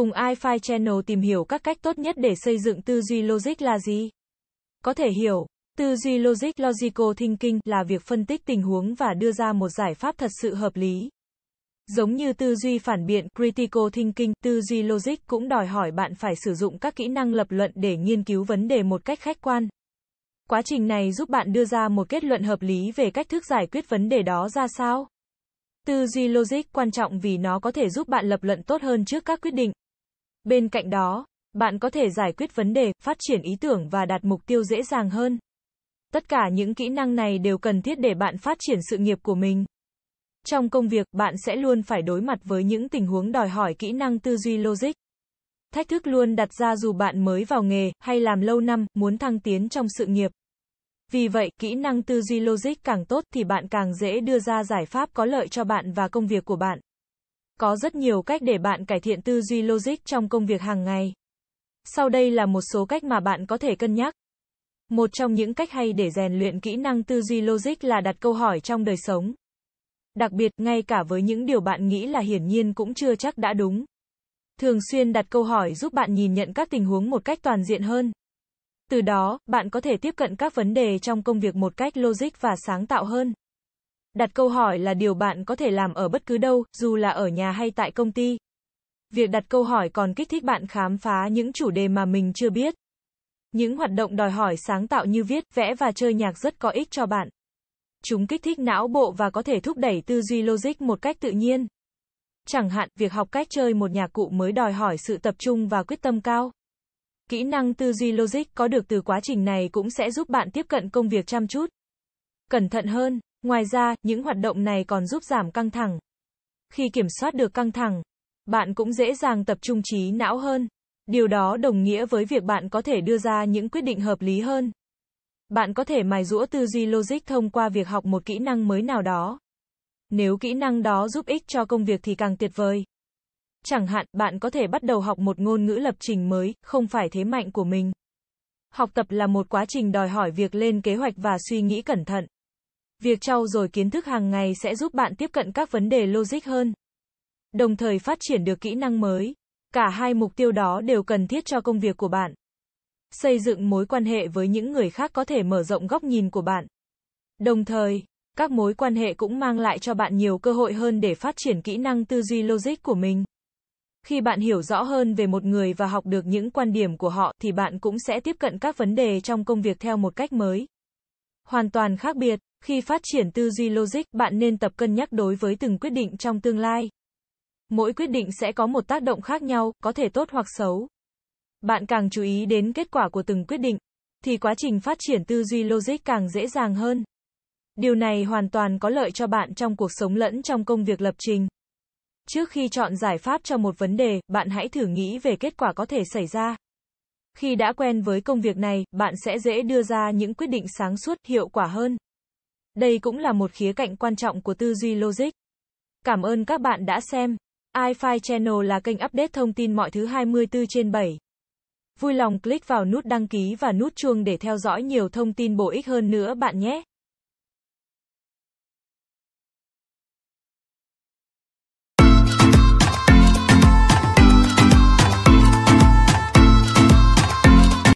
Cùng iFi Channel tìm hiểu các cách tốt nhất để xây dựng tư duy logic là gì? Có thể hiểu, tư duy logic logical thinking là việc phân tích tình huống và đưa ra một giải pháp thật sự hợp lý. Giống như tư duy phản biện critical thinking, tư duy logic cũng đòi hỏi bạn phải sử dụng các kỹ năng lập luận để nghiên cứu vấn đề một cách khách quan. Quá trình này giúp bạn đưa ra một kết luận hợp lý về cách thức giải quyết vấn đề đó ra sao. Tư duy logic quan trọng vì nó có thể giúp bạn lập luận tốt hơn trước các quyết định. Bên cạnh đó, bạn có thể giải quyết vấn đề, phát triển ý tưởng và đạt mục tiêu dễ dàng hơn. Tất cả những kỹ năng này đều cần thiết để bạn phát triển sự nghiệp của mình. Trong công việc, bạn sẽ luôn phải đối mặt với những tình huống đòi hỏi kỹ năng tư duy logic. Thách thức luôn đặt ra dù bạn mới vào nghề hay làm lâu năm, muốn thăng tiến trong sự nghiệp. Vì vậy, kỹ năng tư duy logic càng tốt thì bạn càng dễ đưa ra giải pháp có lợi cho bạn và công việc của bạn. Có rất nhiều cách để bạn cải thiện tư duy logic trong công việc hàng ngày. Sau đây là một số cách mà bạn có thể cân nhắc. Một trong những cách hay để rèn luyện kỹ năng tư duy logic là đặt câu hỏi trong đời sống. Đặc biệt, ngay cả với những điều bạn nghĩ là hiển nhiên cũng chưa chắc đã đúng. Thường xuyên đặt câu hỏi giúp bạn nhìn nhận các tình huống một cách toàn diện hơn. Từ đó, bạn có thể tiếp cận các vấn đề trong công việc một cách logic và sáng tạo hơn. Đặt câu hỏi là điều bạn có thể làm ở bất cứ đâu, dù là ở nhà hay tại công ty. Việc đặt câu hỏi còn kích thích bạn khám phá những chủ đề mà mình chưa biết. Những hoạt động đòi hỏi sáng tạo như viết, vẽ và chơi nhạc rất có ích cho bạn. Chúng kích thích não bộ và có thể thúc đẩy tư duy logic một cách tự nhiên. Chẳng hạn, việc học cách chơi một nhạc cụ mới đòi hỏi sự tập trung và quyết tâm cao. Kỹ năng tư duy logic có được từ quá trình này cũng sẽ giúp bạn tiếp cận công việc chăm chút. Cẩn thận hơn, ngoài ra, những hoạt động này còn giúp giảm căng thẳng. Khi kiểm soát được căng thẳng, bạn cũng dễ dàng tập trung trí não hơn. Điều đó đồng nghĩa với việc bạn có thể đưa ra những quyết định hợp lý hơn. Bạn có thể mài rũa tư duy logic thông qua việc học một kỹ năng mới nào đó. Nếu kỹ năng đó giúp ích cho công việc thì càng tuyệt vời. Chẳng hạn, bạn có thể bắt đầu học một ngôn ngữ lập trình mới, không phải thế mạnh của mình. Học tập là một quá trình đòi hỏi việc lên kế hoạch và suy nghĩ cẩn thận. Việc trau dồi kiến thức hàng ngày sẽ giúp bạn tiếp cận các vấn đề logic hơn. Đồng thời phát triển được kỹ năng mới. Cả hai mục tiêu đó đều cần thiết cho công việc của bạn. Xây dựng mối quan hệ với những người khác có thể mở rộng góc nhìn của bạn. Đồng thời, các mối quan hệ cũng mang lại cho bạn nhiều cơ hội hơn để phát triển kỹ năng tư duy logic của mình. Khi bạn hiểu rõ hơn về một người và học được những quan điểm của họ thì bạn cũng sẽ tiếp cận các vấn đề trong công việc theo một cách mới. Hoàn toàn khác biệt, khi phát triển tư duy logic, bạn nên tập cân nhắc đối với từng quyết định trong tương lai. Mỗi quyết định sẽ có một tác động khác nhau, có thể tốt hoặc xấu. Bạn càng chú ý đến kết quả của từng quyết định, thì quá trình phát triển tư duy logic càng dễ dàng hơn. Điều này hoàn toàn có lợi cho bạn trong cuộc sống lẫn trong công việc lập trình. Trước khi chọn giải pháp cho một vấn đề, bạn hãy thử nghĩ về kết quả có thể xảy ra. Khi đã quen với công việc này, bạn sẽ dễ đưa ra những quyết định sáng suốt, hiệu quả hơn. Đây cũng là một khía cạnh quan trọng của tư duy logic. Cảm ơn các bạn đã xem. iFi Channel là kênh update thông tin mọi thứ 24 trên 7. Vui lòng click vào nút đăng ký và nút chuông để theo dõi nhiều thông tin bổ ích hơn nữa bạn nhé.